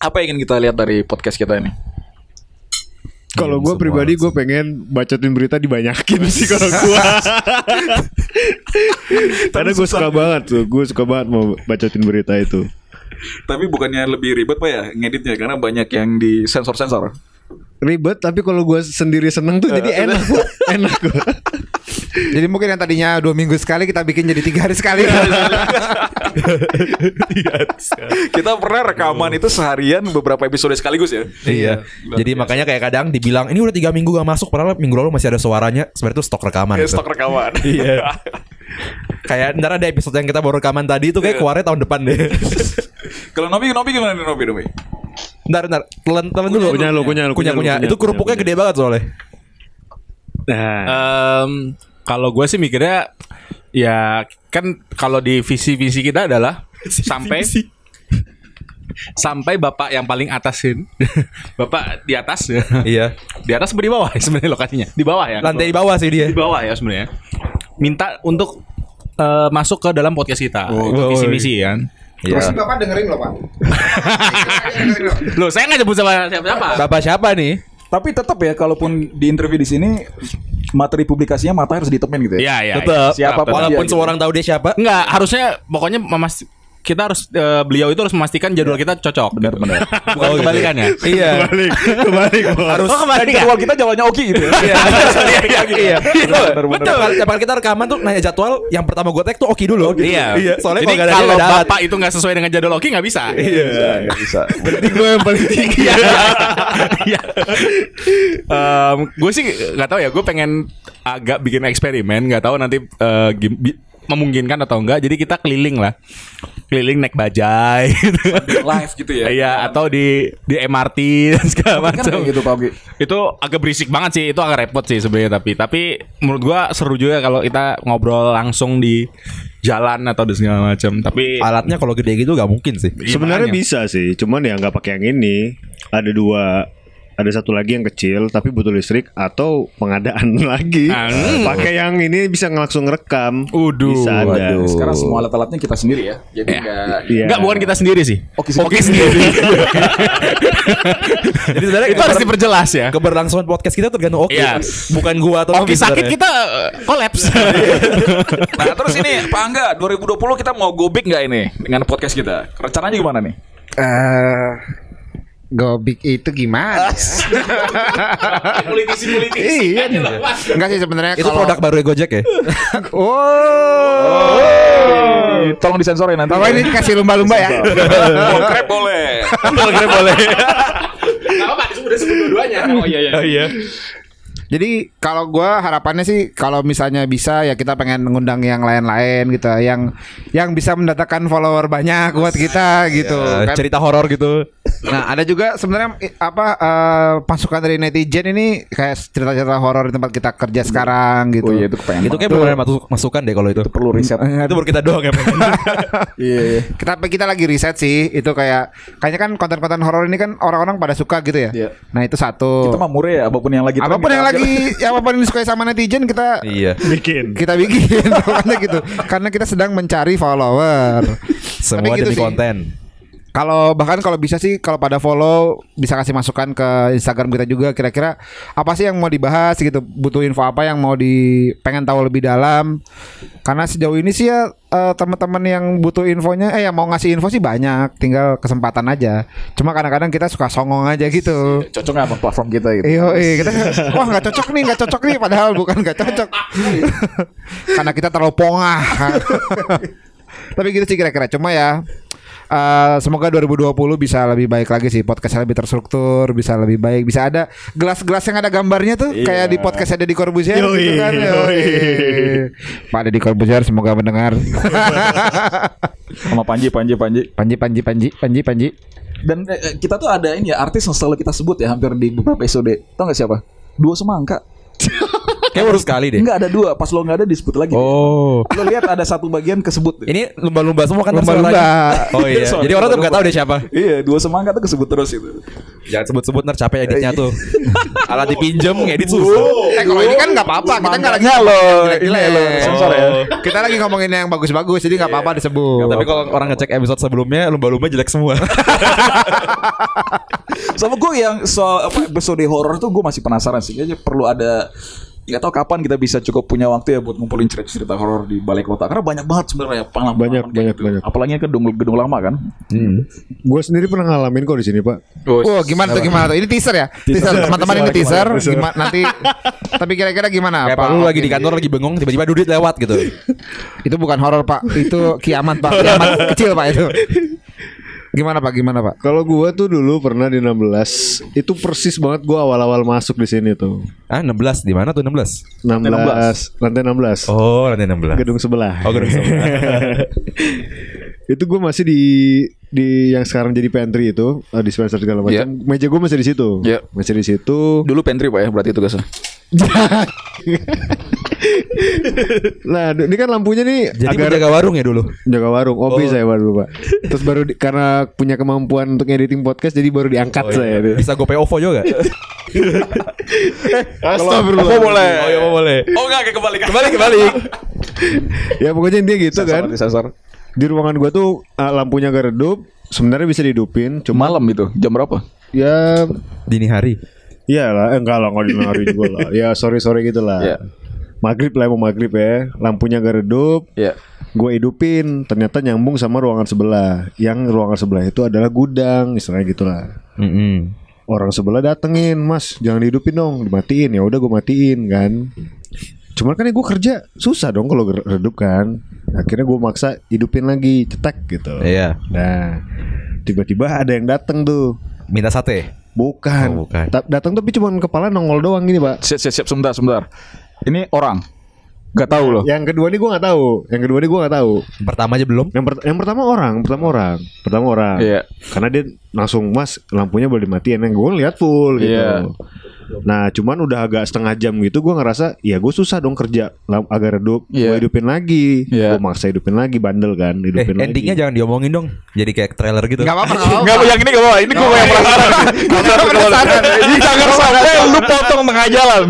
[SPEAKER 4] apa yang ingin kita lihat dari podcast kita ini
[SPEAKER 3] Kalau gue
[SPEAKER 5] Semua
[SPEAKER 3] pribadi gue pengen bacotin berita dibanyakin sih kalau gue. Karena gue suka banget tuh, gue suka banget mau bacotin berita itu.
[SPEAKER 4] Tapi bukannya lebih ribet pak ya ngeditnya karena banyak yang di sensor sensor.
[SPEAKER 3] Ribet tapi kalau gue sendiri seneng tuh jadi enak gua. enak gue.
[SPEAKER 7] Jadi mungkin yang tadinya dua minggu sekali kita bikin jadi tiga hari sekali.
[SPEAKER 4] Kita pernah rekaman itu seharian beberapa episode sekaligus ya.
[SPEAKER 5] Iya. Jadi makanya kayak kadang dibilang ini udah tiga minggu gak masuk padahal minggu lalu masih ada suaranya. Sebenarnya itu stok rekaman. Gitu.
[SPEAKER 4] stok rekaman.
[SPEAKER 5] Iya. Kayak ntar ada episode yang kita baru rekaman tadi itu kayak keluarnya tahun depan deh.
[SPEAKER 4] Kalau Nobi, Nobi gimana nih Nobi, Nobi?
[SPEAKER 5] ntar ntar telan telan dulu.
[SPEAKER 3] Punya lu, punya lu.
[SPEAKER 5] Itu kerupuknya gede banget soalnya.
[SPEAKER 3] Nah,
[SPEAKER 1] Em, kalau gue sih mikirnya ya kan kalau di visi-visi kita adalah sampai sampai bapak yang paling atasin bapak di atas ya
[SPEAKER 5] Iya.
[SPEAKER 1] di atas di bawah ya sebenarnya lokasinya di bawah ya
[SPEAKER 5] Lantai di bawah sih dia.
[SPEAKER 1] di bawah ya sebenarnya minta untuk eh, masuk ke dalam podcast kita
[SPEAKER 5] Oh,
[SPEAKER 1] itu
[SPEAKER 5] oh,
[SPEAKER 1] visi misi kan
[SPEAKER 5] Iya.
[SPEAKER 7] Bapak dengerin loh Pak.
[SPEAKER 1] Loh saya nggak nyebut sama siapa-siapa
[SPEAKER 5] Bapak siapa nih?
[SPEAKER 2] Tapi tetap ya kalaupun di interview di sini materi publikasinya mata harus ditemen gitu ya.
[SPEAKER 1] Iya iya
[SPEAKER 5] Tetap.
[SPEAKER 1] Tetap.
[SPEAKER 5] Walaupun
[SPEAKER 2] dia,
[SPEAKER 5] semua orang tahu dia siapa.
[SPEAKER 1] Enggak, harusnya pokoknya memas kita harus eh, beliau itu harus memastikan jadwal kita cocok.
[SPEAKER 2] Benar benar.
[SPEAKER 1] Bukan
[SPEAKER 5] Oh, gitu.
[SPEAKER 1] kebalikannya.
[SPEAKER 5] Iya.
[SPEAKER 3] kebalik, kebalik.
[SPEAKER 1] Harus oh, kebalik ya?
[SPEAKER 2] jadwal kita jadwalnya Oki gitu ya.
[SPEAKER 5] Iya. Iya.
[SPEAKER 2] Benar benar.
[SPEAKER 5] Betul. Kita rekaman tuh nanya jadwal, yang pertama gue tag tuh Oki dulu.
[SPEAKER 1] Iya.
[SPEAKER 5] Iya. Soalnya
[SPEAKER 1] Jadi
[SPEAKER 5] kalau nggak
[SPEAKER 1] kalau
[SPEAKER 5] nggak dapat.
[SPEAKER 1] bapak itu nggak sesuai dengan jadwal Oki nggak bisa.
[SPEAKER 5] Iya.
[SPEAKER 2] Enggak bisa.
[SPEAKER 3] Berarti gue yang paling tinggi.
[SPEAKER 1] Iya. Iya. Gue sih nggak tahu ya. Gue pengen agak bikin eksperimen. Nggak tahu nanti bi- memungkinkan atau enggak. Jadi kita keliling lah, keliling naik bajai. gitu.
[SPEAKER 4] Live gitu ya.
[SPEAKER 1] Iya. Atau di di MRT dan segala
[SPEAKER 2] Kan
[SPEAKER 1] macam.
[SPEAKER 2] gitu Pak
[SPEAKER 1] itu agak berisik banget sih itu agak repot sih sebenarnya tapi tapi menurut gua seru juga kalau kita ngobrol langsung di jalan atau di segala macam tapi
[SPEAKER 5] Alatnya kalau gede gitu gak mungkin sih.
[SPEAKER 3] Sebenarnya
[SPEAKER 1] makanya.
[SPEAKER 3] bisa sih, cuman ya nggak pakai yang ini. Ada dua, ada satu lagi yang kecil tapi butuh listrik atau pengadaan lagi.
[SPEAKER 1] Ah, hmm.
[SPEAKER 3] Pakai yang ini bisa langsung rekam.
[SPEAKER 1] Uduh,
[SPEAKER 3] bisa ada.
[SPEAKER 5] waduh.
[SPEAKER 2] Sekarang semua alat-alatnya kita sendiri ya. Jadi
[SPEAKER 1] Ya.
[SPEAKER 2] enggak
[SPEAKER 3] Iya.
[SPEAKER 1] Enggak bukan kita sendiri sih
[SPEAKER 2] Oki
[SPEAKER 1] Oki
[SPEAKER 2] sendiri.
[SPEAKER 1] sendiri
[SPEAKER 5] Jadi sebenarnya
[SPEAKER 1] itu harus diperjelas ya
[SPEAKER 5] keberlangsungan podcast kita tergantung Oki.
[SPEAKER 1] Iya.
[SPEAKER 5] Bukan gua atau
[SPEAKER 1] Oki sakit kita eh, kolaps
[SPEAKER 4] Nah terus ini Pak Angga 2020 kita mau go big nggak ini dengan podcast kita? Rencananya gimana nih?
[SPEAKER 7] Eh Gobik itu gimana? ya?
[SPEAKER 1] politisi-politisi
[SPEAKER 7] iya nih. Enggak sih sebenarnya
[SPEAKER 5] Itu
[SPEAKER 7] kalau-
[SPEAKER 5] produk baru Gojek ya?
[SPEAKER 7] Oh.
[SPEAKER 2] Tolong disensor ya nanti.
[SPEAKER 7] Bapak ini kasih lumba-lumba ya.
[SPEAKER 4] Oh, krep boleh.
[SPEAKER 5] boleh.
[SPEAKER 1] apa udah sebut dua-duanya oh iya iya
[SPEAKER 5] Oh iya.
[SPEAKER 7] Jadi kalau gua harapannya sih kalau misalnya bisa ya kita pengen mengundang yang lain-lain gitu yang yang bisa mendatangkan follower banyak buat kita gitu.
[SPEAKER 5] Eh,
[SPEAKER 7] kan.
[SPEAKER 5] cerita horor gitu.
[SPEAKER 7] Nah, ada juga sebenarnya apa eh, pasukan dari netizen ini kayak cerita-cerita horor di tempat kita kerja sekarang gitu.
[SPEAKER 2] Oh iya itu kepengen.
[SPEAKER 5] Itu kayak ada masuk masukan deh kalau itu.
[SPEAKER 2] perlu riset.
[SPEAKER 5] itu baru kita doang ya.
[SPEAKER 2] Iya. iya.
[SPEAKER 7] kita kita lagi riset sih itu kayak kayaknya kan konten-konten horor ini kan orang-orang pada suka gitu ya.
[SPEAKER 2] Iya.
[SPEAKER 7] Nah, itu satu.
[SPEAKER 2] Kita mah murah ya apa pun yang lagi
[SPEAKER 7] apa
[SPEAKER 2] pun
[SPEAKER 7] yang lagi ya apa pun yang disukai sama netizen kita
[SPEAKER 5] iya.
[SPEAKER 3] Bikin.
[SPEAKER 7] kita bikin pokoknya gitu karena kita sedang mencari follower
[SPEAKER 5] Semua
[SPEAKER 7] Tapi gitu
[SPEAKER 5] demi
[SPEAKER 7] sih. Kalau bahkan kalau bisa sih kalau pada follow bisa kasih masukan ke Instagram kita juga kira-kira apa sih yang mau dibahas gitu butuh info apa yang mau di pengen tahu lebih dalam karena sejauh ini sih ya eh, teman-teman yang butuh infonya eh yang mau ngasih info sih banyak tinggal kesempatan aja cuma kadang-kadang kita suka songong aja gitu
[SPEAKER 4] Cocok nggak sama platform kita gitu?
[SPEAKER 7] Iya, iya kita wah nggak cocok nih, nggak cocok nih, padahal bukan nggak cocok, karena kita terlalu pongah. Tapi gitu sih kira-kira. Cuma ya, eh, semoga 2020 bisa lebih baik lagi sih, podcastnya lebih terstruktur, bisa lebih baik, bisa ada gelas-gelas yang ada gambarnya tuh, kayak di podcast ada di Corbusier gitu
[SPEAKER 3] Yoi,
[SPEAKER 7] kan.
[SPEAKER 3] yoi.
[SPEAKER 7] Yoi. Pak Deddy Corbusier semoga mendengar.
[SPEAKER 4] Sama Panji, Panji, Panji.
[SPEAKER 7] Panji, Panji, Panji, Panji, Panji.
[SPEAKER 4] Dan eh, kita tuh ada ini ya artis yang selalu kita sebut ya hampir di beberapa episode. Tau gak siapa? Dua semangka.
[SPEAKER 5] Kayak baru sekali deh.
[SPEAKER 4] Enggak ada dua. Pas lo nggak ada disebut lagi.
[SPEAKER 5] Oh.
[SPEAKER 4] Lo lihat ada satu bagian kesebut.
[SPEAKER 5] Ini lumba-lumba semua kan
[SPEAKER 7] Lumba-lumba.
[SPEAKER 5] Oh iya. Jadi orang tuh nggak tahu deh siapa.
[SPEAKER 4] Iya, dua semangka tuh kesebut terus itu.
[SPEAKER 5] Jangan sebut-sebut ntar capek editnya tuh. Alat dipinjem ngedit susah.
[SPEAKER 7] Eh kalau ini kan nggak apa-apa, kita nggak lagi
[SPEAKER 4] lo, ini lo, sensor ya.
[SPEAKER 7] Kita lagi ngomongin yang bagus-bagus, jadi nggak apa-apa disebut.
[SPEAKER 5] Tapi kalau orang ngecek episode sebelumnya lumba-lumba jelek semua.
[SPEAKER 4] Sama gue yang soal apa episode horor tuh gue masih penasaran sih. Kayaknya perlu ada nggak tahu kapan kita bisa cukup punya waktu ya buat ngumpulin cerita-cerita horor di balai kota karena banyak banget sebenarnya pengalaman
[SPEAKER 3] Banyak, banyak, banyak.
[SPEAKER 4] apalagi kan gedung gedung lama kan
[SPEAKER 3] Gue sendiri pernah ngalamin kok di sini pak.
[SPEAKER 7] Oh gimana tuh gimana tuh? Ini teaser ya? Teaser teman-teman ini teaser. Gimana nanti? Tapi kira-kira gimana?
[SPEAKER 5] Kayak
[SPEAKER 7] Pak?
[SPEAKER 5] Lu lagi di kantor lagi bengong tiba-tiba Dudit lewat gitu.
[SPEAKER 7] Itu bukan horor pak, itu kiamat pak, kiamat kecil pak itu. Gimana pak? Gimana pak?
[SPEAKER 3] Kalau gua tuh dulu pernah di 16 Itu persis banget gua awal-awal masuk di sini tuh
[SPEAKER 5] Ah 16 di mana tuh 16?
[SPEAKER 3] 16 Lantai 16
[SPEAKER 5] Oh lantai 16.
[SPEAKER 3] Gedung sebelah
[SPEAKER 5] Oh gedung sebelah.
[SPEAKER 3] Itu gue masih di di yang sekarang jadi pantry itu eh, dispenser segala macam.
[SPEAKER 4] Iya.
[SPEAKER 3] Meja gue masih di situ.
[SPEAKER 4] Iya.
[SPEAKER 3] Masih di situ.
[SPEAKER 4] dulu pantry pak ya berarti tugasnya
[SPEAKER 3] Nah, ini kan lampunya nih
[SPEAKER 5] Jadi
[SPEAKER 3] agak
[SPEAKER 5] menjaga warung ya dulu.
[SPEAKER 3] jaga warung. Obi saya baru, Pak. Terus baru di- karena punya kemampuan untuk editing podcast jadi baru diangkat saya.
[SPEAKER 5] iya. Bisa gue POVO juga gak?
[SPEAKER 3] Astagfirullah.
[SPEAKER 4] Oh, boleh.
[SPEAKER 5] Oh iya boleh.
[SPEAKER 4] oh enggak kebalik
[SPEAKER 5] Kembali kembali.
[SPEAKER 3] Ya pokoknya dia gitu kan.
[SPEAKER 4] sensor
[SPEAKER 3] Di ruangan gua tuh ah, lampunya agak redup. Sebenarnya bisa dihidupin, cuma
[SPEAKER 4] malam itu jam berapa
[SPEAKER 3] ya
[SPEAKER 5] Dini hari.
[SPEAKER 3] Iyalah, eh, enggak lah, enggak dinari juga lah. Ya sore-sore gitu lah.
[SPEAKER 4] Iya.
[SPEAKER 3] Maghrib lah mau maghrib ya. Lampunya agak redup.
[SPEAKER 4] ya
[SPEAKER 3] Gue hidupin, ternyata nyambung sama ruangan sebelah. Yang ruangan sebelah itu adalah gudang, istilahnya gitulah.
[SPEAKER 5] Mm
[SPEAKER 3] Orang sebelah datengin, Mas, jangan dihidupin dong, dimatiin. Ya udah gue matiin kan. Cuman kan ya gue kerja susah dong kalau redup kan. Akhirnya gue maksa hidupin lagi, cetek gitu.
[SPEAKER 5] Iya.
[SPEAKER 3] Nah, tiba-tiba ada yang dateng tuh.
[SPEAKER 5] Minta sate.
[SPEAKER 3] Bukan.
[SPEAKER 5] Oh, bukan.
[SPEAKER 3] Ta- Datang tapi cuma kepala nongol doang gini, Pak.
[SPEAKER 4] siap siap siap sebentar sebentar ini orang Gak tahu loh
[SPEAKER 3] Yang kedua nih gue nggak tahu. Yang kedua nih gue nggak tahu.
[SPEAKER 5] Pertama aja belum.
[SPEAKER 3] Yang, per- yang pertama orang, pertama orang, pertama orang.
[SPEAKER 4] Iya.
[SPEAKER 3] Karena dia langsung mas lampunya boleh dimatiin. Yang gue lihat full gitu.
[SPEAKER 4] Iya.
[SPEAKER 3] Nah cuman udah agak setengah jam gitu gue ngerasa ya gue susah dong kerja agak redup.
[SPEAKER 4] Iya.
[SPEAKER 3] Gue hidupin lagi.
[SPEAKER 4] Iya.
[SPEAKER 3] Gue maksa hidupin lagi bandel kan.
[SPEAKER 5] Eh,
[SPEAKER 3] Hidupin lagi.
[SPEAKER 5] endingnya jangan diomongin dong. Jadi kayak trailer gitu.
[SPEAKER 7] Gak apa-apa, gak apa-apa.
[SPEAKER 4] Enggak, yang ini gak apa Ini gue yang penasaran. Gue penasaran. Ini jangan sampai lu potong tengah jalan.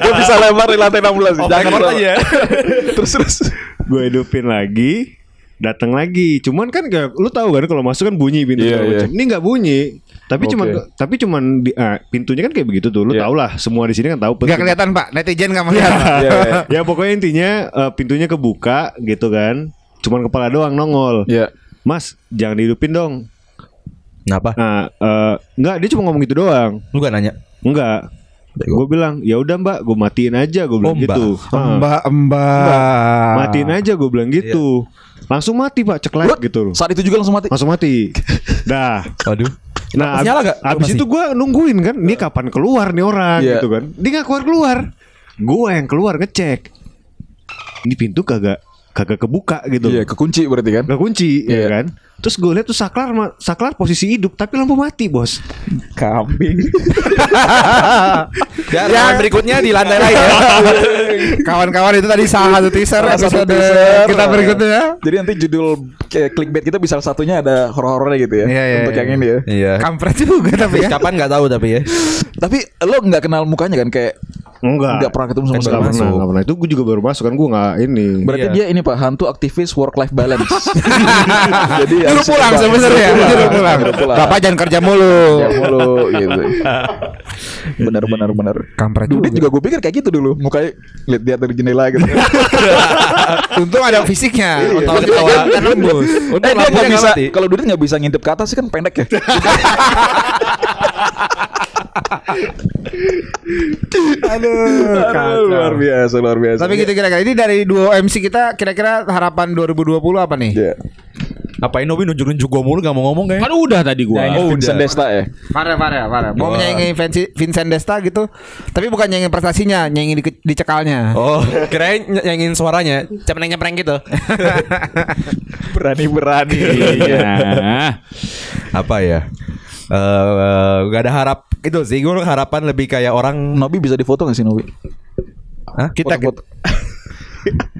[SPEAKER 4] Gue bisa lebar di lantai 16. Jangan aja. Terus terus.
[SPEAKER 3] gue hidupin lagi datang lagi cuman kan kayak lu tahu kan kalau masuk kan bunyi pintu
[SPEAKER 4] Iya,
[SPEAKER 3] segala
[SPEAKER 4] iya.
[SPEAKER 3] macam. ini nggak bunyi tapi
[SPEAKER 4] Oke.
[SPEAKER 3] cuman tapi cuman di, ah, pintunya kan kayak begitu tuh lu
[SPEAKER 4] Iya.
[SPEAKER 3] tau lah semua di sini kan tahu
[SPEAKER 7] Gak kelihatan pak, netizen gak melihat.
[SPEAKER 4] Iya, iya.
[SPEAKER 3] ya pokoknya intinya eh, pintunya kebuka gitu kan cuman kepala doang nongol
[SPEAKER 4] Iya.
[SPEAKER 3] mas jangan dihidupin dong
[SPEAKER 5] Kenapa?
[SPEAKER 3] nah eh, nggak dia cuma ngomong gitu doang
[SPEAKER 5] Lu gak nanya?
[SPEAKER 3] enggak gue bilang ya udah mbak gue matiin aja gue bilang
[SPEAKER 5] Oh, mbak.
[SPEAKER 3] gitu Ah.
[SPEAKER 7] Mbak, mbak.
[SPEAKER 3] matiin aja gue bilang gitu langsung mati pak ceklek gitu loh
[SPEAKER 4] Saat itu juga langsung mati.
[SPEAKER 3] langsung mati dah
[SPEAKER 5] Waduh.
[SPEAKER 3] Nah,
[SPEAKER 5] Masih nyala
[SPEAKER 3] ab-
[SPEAKER 5] nggak?
[SPEAKER 3] abis
[SPEAKER 5] Masih?
[SPEAKER 3] itu gue nungguin kan, ini kapan keluar nih orang
[SPEAKER 4] Iya.
[SPEAKER 3] gitu kan? Dia nggak keluar keluar, gue yang keluar ngecek. Ini pintu kagak kagak kebuka gitu,
[SPEAKER 4] Iya, kekunci berarti kan.
[SPEAKER 3] gak kunci, ya
[SPEAKER 4] Iya.
[SPEAKER 3] kan? Terus gue lihat tuh saklar saklar posisi hidup tapi lampu mati bos.
[SPEAKER 4] Kambing.
[SPEAKER 5] Ya, rekaman berikutnya di lantai lain ya.
[SPEAKER 7] Kawan-kawan itu tadi salah satu teaser
[SPEAKER 4] Salah satu
[SPEAKER 7] episode
[SPEAKER 4] teaser.
[SPEAKER 7] kita berikutnya.
[SPEAKER 4] Jadi nanti judul kayak clickbait kita bisa satunya ada horor-horornya gitu ya.
[SPEAKER 7] Iya, iya,
[SPEAKER 4] Untuk
[SPEAKER 7] iya.
[SPEAKER 4] yang ini ya.
[SPEAKER 5] Iya.
[SPEAKER 7] Kampret juga tapi ya.
[SPEAKER 5] Kapan nggak tahu tapi ya.
[SPEAKER 4] Tapi lo nggak kenal mukanya kan kayak
[SPEAKER 3] Enggak.
[SPEAKER 4] Enggak pernah ketemu sama
[SPEAKER 3] Enggak
[SPEAKER 4] sekali.
[SPEAKER 3] pernah, enggak pernah. Itu gue juga baru masuk kan gue enggak ini.
[SPEAKER 4] Berarti dia ini Pak hantu aktivis work life balance. Jadi
[SPEAKER 7] Dulu
[SPEAKER 4] harus
[SPEAKER 7] pulang sebenarnya.
[SPEAKER 4] Dulu
[SPEAKER 7] pulang.
[SPEAKER 4] Pulang.
[SPEAKER 7] Bapak jangan kerja mulu.
[SPEAKER 4] Ya mulu gitu. Benar benar benar.
[SPEAKER 7] Kampret
[SPEAKER 4] Dudit juga gue pikir kayak gitu dulu. Mukanya lihat dia dari jendela gitu.
[SPEAKER 7] Untung ada fisiknya.
[SPEAKER 4] Iya.
[SPEAKER 7] Kalau ketawa kan lembus.
[SPEAKER 4] eh dia nggak bisa. Kalau Dudit nggak bisa ngintip ke atas sih kan pendek ya. Aduh, luar biasa, luar biasa.
[SPEAKER 7] Tapi gitu kira-kira ini dari dua MC kita kira-kira harapan 2020 apa nih?
[SPEAKER 4] Ya.
[SPEAKER 5] Ngapain Nobi nunjuk-nunjuk gue mulu gak mau ngomong kayak
[SPEAKER 1] Kan udah tadi gua.
[SPEAKER 4] Oh, Vincent Desta ya.
[SPEAKER 7] Parah parah parah. Mau menyaingi Vinci- Vincent Desta gitu. Tapi bukan nyaingin prestasinya, nyaingin di, dicekalnya.
[SPEAKER 5] Oh kirain ny- nyanyiin suaranya Cepreng-cepreng gitu
[SPEAKER 4] Berani-berani.
[SPEAKER 1] Iya.
[SPEAKER 5] Apa ya Eh Gak ada harap Itu sih gue harapan lebih kayak orang
[SPEAKER 4] Nobi bisa difoto gak sih Nobi?
[SPEAKER 5] Hah?
[SPEAKER 7] Kita
[SPEAKER 4] Foto-foto.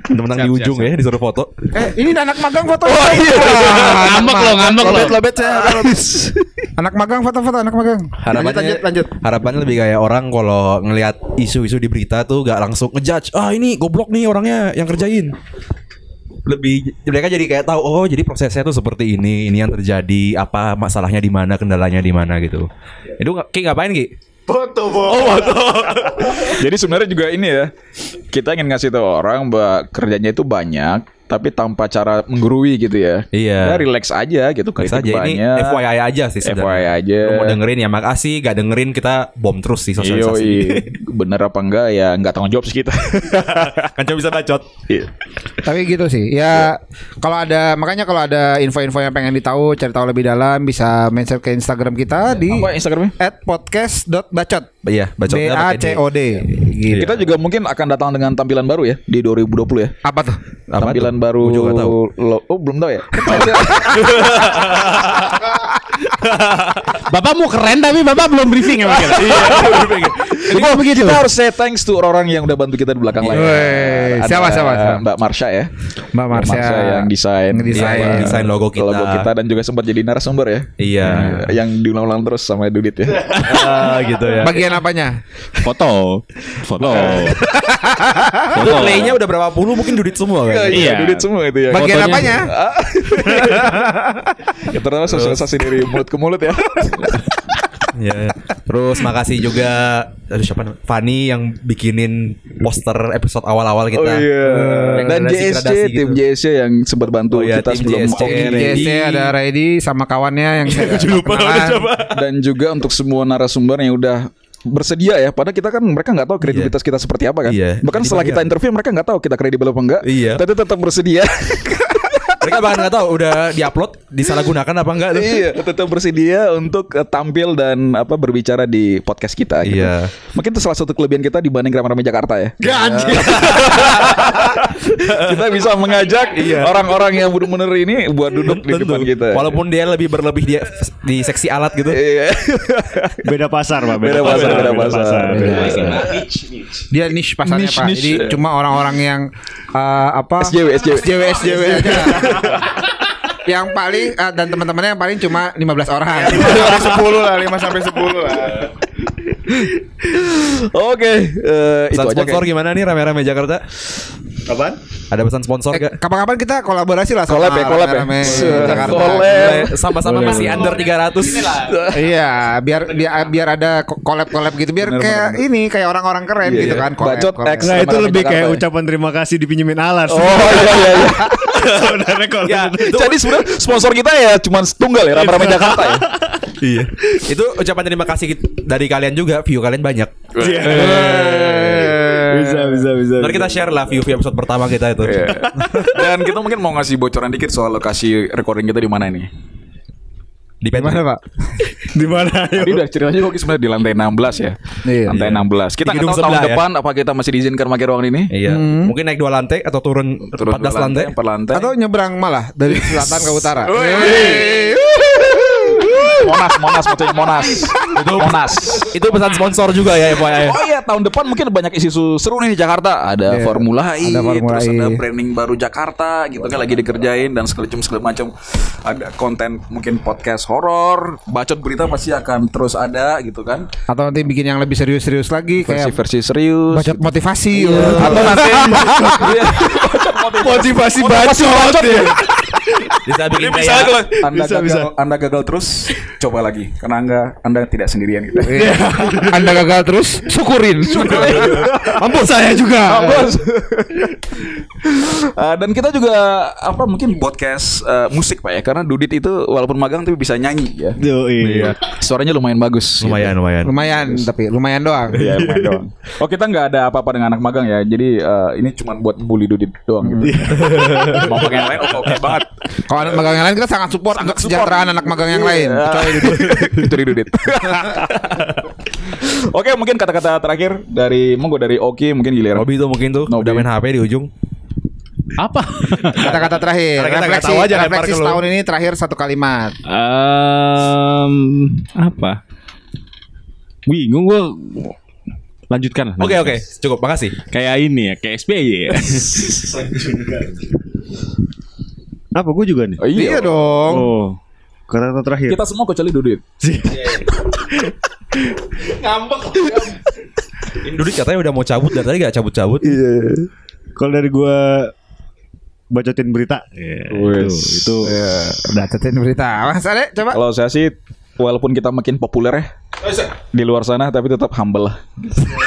[SPEAKER 5] Temen-temen di ujung ya Disuruh foto
[SPEAKER 7] Eh, ini anak magang foto.
[SPEAKER 4] Oh, iya.
[SPEAKER 1] Ngambek lo, ngambek lo.
[SPEAKER 4] Lobet saya.
[SPEAKER 7] Anak magang foto-foto anak magang.
[SPEAKER 5] Harapannya
[SPEAKER 7] lanjut, lanjut, lanjut.
[SPEAKER 5] Harapannya lebih kayak orang kalau ngelihat isu-isu di berita tuh gak langsung ngejudge Ah ini goblok nih orangnya yang kerjain lebih mereka jadi kayak tahu oh jadi prosesnya tuh seperti ini ini yang terjadi apa masalahnya di mana kendalanya di mana gitu. Itu ki ngapain ki?
[SPEAKER 4] Jadi sebenarnya juga ini ya. Kita ingin ngasih tahu orang bahwa kerjanya itu banyak tapi tanpa cara menggurui gitu ya.
[SPEAKER 5] Iya.
[SPEAKER 4] Ya relax aja gitu kritik
[SPEAKER 5] aja ini
[SPEAKER 4] banyak.
[SPEAKER 5] FYI aja sih sebenarnya.
[SPEAKER 4] FYI aja.
[SPEAKER 5] Lu mau dengerin ya makasih, gak dengerin kita bom terus sih sosialisasi.
[SPEAKER 4] Yoi. Bener apa enggak ya nggak tanggung jawab sih kita.
[SPEAKER 5] kan cuma bisa bacot.
[SPEAKER 7] Tapi gitu sih. Ya kalau ada makanya kalau ada info-info yang pengen ditahu, cari tahu lebih dalam bisa mention ke Instagram kita di
[SPEAKER 4] Apa Instagramnya?
[SPEAKER 7] @podcast.bacot.
[SPEAKER 5] Iya,
[SPEAKER 7] B
[SPEAKER 5] bacotnya
[SPEAKER 7] A C. O D. Gitu.
[SPEAKER 4] Kita juga mungkin akan datang dengan tampilan baru ya di 2020 ya.
[SPEAKER 7] Apa tuh?
[SPEAKER 5] Apa
[SPEAKER 4] tampilan
[SPEAKER 5] tuh?
[SPEAKER 4] Baru
[SPEAKER 5] juga tahu.
[SPEAKER 4] lo- oh belum tahu ya.
[SPEAKER 1] Bapak mau keren tapi Bapak belum briefing ya mungkin.
[SPEAKER 4] Jadi begitu. Kita harus say thanks to orang-orang yang udah bantu kita di belakang layar.
[SPEAKER 7] Weh,
[SPEAKER 4] Ada
[SPEAKER 7] siapa, siapa, siapa?
[SPEAKER 4] Mbak Marsha ya.
[SPEAKER 7] Mbak Marsha.
[SPEAKER 4] yang desain
[SPEAKER 7] Ngedesain.
[SPEAKER 4] Iya,
[SPEAKER 5] Desain logo kita.
[SPEAKER 4] Logo kita dan juga sempat jadi narasumber ya.
[SPEAKER 5] Iya.
[SPEAKER 4] Yang diulang-ulang terus sama Dudit ya.
[SPEAKER 5] Ah, gitu ya.
[SPEAKER 7] Bagian apanya?
[SPEAKER 1] Foto. Foto.
[SPEAKER 5] Itu playnya udah berapa puluh mungkin dudit semua kan?
[SPEAKER 1] Iya.
[SPEAKER 4] Dudit semua itu ya.
[SPEAKER 7] Bagian
[SPEAKER 1] Fotonya-
[SPEAKER 7] apanya?
[SPEAKER 4] ya terutama sosialisasi dari mulut ke mulut ya.
[SPEAKER 5] Iya. Terus makasih juga Aduh siapa namanya? Fanny yang bikinin poster episode awal-awal kita.
[SPEAKER 4] Oh iya. Dan JSC tim
[SPEAKER 5] gitu.
[SPEAKER 4] JSC yang sempat bantu
[SPEAKER 5] Oh iya,
[SPEAKER 4] kita
[SPEAKER 5] tim
[SPEAKER 4] sebelum
[SPEAKER 5] JSC. Ready.
[SPEAKER 7] JSC ada Ready sama kawannya yang saya
[SPEAKER 5] lupa
[SPEAKER 4] dan juga untuk semua narasumber yang udah bersedia ya padahal kita kan mereka nggak tahu kredibilitas kita seperti apa kan
[SPEAKER 5] Iya.
[SPEAKER 4] bahkan setelah
[SPEAKER 5] Dibayar.
[SPEAKER 4] kita interview mereka nggak tahu kita kredibel apa enggak
[SPEAKER 5] Iya.
[SPEAKER 4] tapi tetap bersedia
[SPEAKER 5] Mereka bahkan nggak tahu udah diupload, disalahgunakan apa enggak tuh.
[SPEAKER 4] iya tetap bersedia untuk eh, tampil dan apa berbicara di podcast kita gitu.
[SPEAKER 5] Iya.
[SPEAKER 4] mungkin itu salah satu kelebihan kita dibanding rame-rame Jakarta ya kita bisa mengajak orang-orang yang benar-benar ini buat duduk di
[SPEAKER 5] Tentu.
[SPEAKER 4] depan kita
[SPEAKER 5] Walaupun dia lebih berlebih di, di seksi alat gitu.
[SPEAKER 4] Iya.
[SPEAKER 3] Beda pasar, Pak.
[SPEAKER 4] Beda pasar, beda pasar.
[SPEAKER 7] Dia niche pasarnya
[SPEAKER 4] Niche,
[SPEAKER 7] Pak.
[SPEAKER 4] niche.
[SPEAKER 7] Jadi cuma orang-orang yang eh, apa?
[SPEAKER 4] SJW, SJW.
[SPEAKER 7] SJW, SJW aja. yang paling eh, dan teman-temannya yang paling cuma 15 orang.
[SPEAKER 8] 10 lah 5 sampai 10 lah.
[SPEAKER 4] Oke, eh, itu
[SPEAKER 5] Pesan
[SPEAKER 4] aja
[SPEAKER 5] sponsor
[SPEAKER 4] kayak.
[SPEAKER 5] gimana nih rame-rame Jakarta?
[SPEAKER 3] Apaan?
[SPEAKER 5] Ada pesan sponsor
[SPEAKER 7] Eh,
[SPEAKER 5] gak?
[SPEAKER 7] Kapan-kapan kita kolaborasi lah sama
[SPEAKER 4] Collab ya, collab ya.
[SPEAKER 7] Jakarta.
[SPEAKER 4] collab.
[SPEAKER 5] Sama-sama masih under 300
[SPEAKER 7] Iya, biar biar biar ada collab-collab gitu biar
[SPEAKER 4] Bener,
[SPEAKER 7] kayak
[SPEAKER 4] bener,
[SPEAKER 7] ini kayak orang-orang keren
[SPEAKER 4] Iya,
[SPEAKER 7] gitu
[SPEAKER 4] iya.
[SPEAKER 7] kan. collab,
[SPEAKER 4] Bacot
[SPEAKER 7] collab.
[SPEAKER 4] X.
[SPEAKER 3] Nah itu lebih kayak
[SPEAKER 4] ya.
[SPEAKER 3] ucapan terima kasih dipinjemin alat.
[SPEAKER 4] Oh iya iya iya.
[SPEAKER 3] Sebenarnya kalau
[SPEAKER 5] Ya, itu,
[SPEAKER 4] Jadi sebenarnya sponsor kita ya cuma tunggal ya rame-rame Jakarta ya.
[SPEAKER 5] iya. itu ucapan terima kasih dari kalian juga, view kalian banyak.
[SPEAKER 3] Iya. Bisa bisa bisa.
[SPEAKER 5] Ntar kita share lah view-view episode pertama kita itu.
[SPEAKER 4] Dan kita mungkin mau ngasih bocoran dikit soal lokasi recording kita di mana ini.
[SPEAKER 5] Di.
[SPEAKER 7] Gimana, Pak?
[SPEAKER 3] Di mana?
[SPEAKER 4] Tadi udah ceritanya kok sebenarnya di lantai 16 ya.
[SPEAKER 7] Iya.
[SPEAKER 4] Lantai 16. Kita nggak tahu tahun
[SPEAKER 5] ya.
[SPEAKER 4] depan apa kita masih diizinkan pakai ruangan ini.
[SPEAKER 5] Iya. Mungkin naik dua lantai atau turun,
[SPEAKER 4] Turun
[SPEAKER 5] 14
[SPEAKER 4] dua
[SPEAKER 5] lantai.
[SPEAKER 4] empat lantai.
[SPEAKER 7] Atau nyebrang malah dari selatan ke utara.
[SPEAKER 4] Monas, Monas, maksudnya Monas. Itu Monas.
[SPEAKER 5] Itu pesan sponsor juga ya FYI.
[SPEAKER 4] Oh iya, tahun depan mungkin banyak isu seru nih di Jakarta. Ada
[SPEAKER 7] Iya,
[SPEAKER 4] Formula E,
[SPEAKER 7] ada Formula
[SPEAKER 4] terus
[SPEAKER 7] E.
[SPEAKER 4] ada branding baru Jakarta gitu kan lagi dikerjain dan segala macam segala macam. Ada konten mungkin podcast horor, bacot berita masih akan terus ada gitu kan.
[SPEAKER 7] Atau nanti bikin yang lebih serius-serius lagi kayak
[SPEAKER 4] Versi-versi serius.
[SPEAKER 7] bacot motivasi.
[SPEAKER 4] Atau nanti
[SPEAKER 8] Motivasi bacot ya.
[SPEAKER 5] Bisa bikin
[SPEAKER 4] Bisa
[SPEAKER 5] kayak
[SPEAKER 4] kalau anda gagal, Anda gagal terus, coba lagi karena Anda Anda tidak sendirian gitu.
[SPEAKER 7] Anda gagal terus, syukurin. Mampus saya juga.
[SPEAKER 4] Uh, dan kita juga apa mungkin podcast uh, musik pak ya karena Dudit itu walaupun magang tapi bisa nyanyi ya.
[SPEAKER 3] Yo, iya.
[SPEAKER 4] Suaranya lumayan bagus.
[SPEAKER 5] lumayan lumayan.
[SPEAKER 7] Lumayan, tapi lumayan doang.
[SPEAKER 4] Iya lumayan doang. Oh kita nggak ada apa-apa dengan anak magang ya. Jadi uh, ini cuma buat bully Dudit doang gitu. Mau pakai yang lain oke oke banget.
[SPEAKER 7] Kalau anak magang yang lain kita sangat support untuk kesejahteraan anak magang yang lain.
[SPEAKER 4] Iya.
[SPEAKER 7] Kecuali Dudit.
[SPEAKER 4] Itu di Dudit. Oke mungkin kata-kata terakhir dari monggo dari Oki mungkin giliran.
[SPEAKER 5] Robi tuh mungkin tuh
[SPEAKER 4] Nobi.
[SPEAKER 5] udah main HP di ujung.
[SPEAKER 1] Apa?
[SPEAKER 7] Kata-kata terakhir.
[SPEAKER 5] Karena kita
[SPEAKER 7] refleksi
[SPEAKER 5] tahu aja
[SPEAKER 7] refleksi setahun ini terakhir satu kalimat.
[SPEAKER 1] Em, apa? Bingung gue. Lanjutkan lah.
[SPEAKER 5] Oke
[SPEAKER 1] lanjutkan.
[SPEAKER 5] oke, cukup. Makasih.
[SPEAKER 1] Kayak ini ya, kayak SBY ya.
[SPEAKER 3] Apa gue juga nih?
[SPEAKER 4] Oh, iya,
[SPEAKER 7] dong.
[SPEAKER 3] Oh. Kata terakhir.
[SPEAKER 4] Kita semua kecuali Dudit.
[SPEAKER 5] Ini Dudit katanya udah mau cabut dari tadi gak cabut-cabut.
[SPEAKER 3] Iya. Kalau dari gua bacotin berita. Ya, itu, itu
[SPEAKER 7] Udah tetin berita. Mas Ale, coba.
[SPEAKER 4] Kalau saya sih walaupun kita makin populer ya di luar sana tapi tetap humble lah.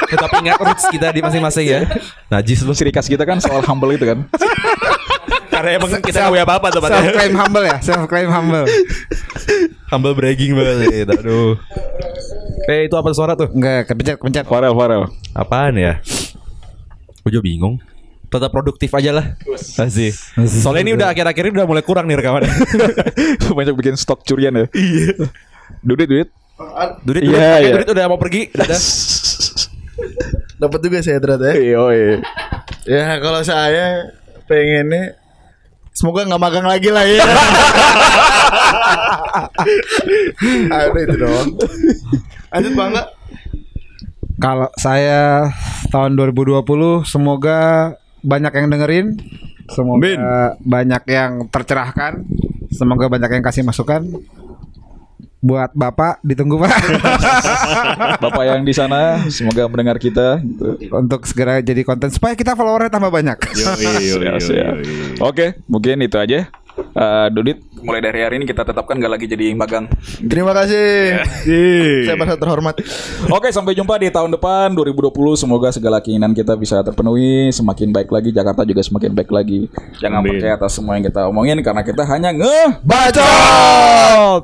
[SPEAKER 5] Tetap ingat roots kita di masing-masing ya. Najis lu.
[SPEAKER 4] Ciri khas kita kan soal humble itu kan.
[SPEAKER 5] Karena emang kita gak punya apa-apa
[SPEAKER 7] Self
[SPEAKER 5] tempatnya.
[SPEAKER 7] claim humble ya, self claim humble.
[SPEAKER 5] Humble bragging banget. Aduh. Eh itu apa suara tuh?
[SPEAKER 7] Enggak, kepencet, kepencet.
[SPEAKER 4] Farel, Farel.
[SPEAKER 5] Apaan ya? Gue juga bingung. Tetap produktif aja lah. Asik. Soalnya ini udah akhir-akhir ini udah mulai kurang nih rekaman.
[SPEAKER 4] Banyak bikin stok curian ya. Iya. Dudit, Dudit.
[SPEAKER 5] Durit,
[SPEAKER 4] Iya,
[SPEAKER 5] durit,
[SPEAKER 4] iya.
[SPEAKER 5] durit udah mau pergi. Dadah.
[SPEAKER 8] Dapat juga saya ternyata ya.
[SPEAKER 4] Iya, iya.
[SPEAKER 8] Ya kalau saya pengennya Semoga nggak magang lagi lah ya. Ada itu dong. Lanjut bangga.
[SPEAKER 7] Kalau saya tahun 2020 semoga banyak yang dengerin, semoga banyak yang tercerahkan, semoga banyak yang kasih masukan. Buat Bapak ditunggu Pak
[SPEAKER 4] Bapak yang di sana semoga mendengar kita gitu.
[SPEAKER 7] untuk segera jadi konten supaya kita followernya tambah banyak.
[SPEAKER 4] Oke, mungkin itu aja. Eh, Dudit, mulai dari hari ini kita tetapkan gak lagi jadi magang.
[SPEAKER 8] Terima kasih. Saya merasa terhormat.
[SPEAKER 4] Oke, sampai jumpa di tahun depan 2020. Semoga segala keinginan kita bisa terpenuhi, semakin baik lagi, Jakarta juga semakin baik lagi. Jangan percaya atas semua yang kita omongin karena kita hanya nge
[SPEAKER 8] Bacot.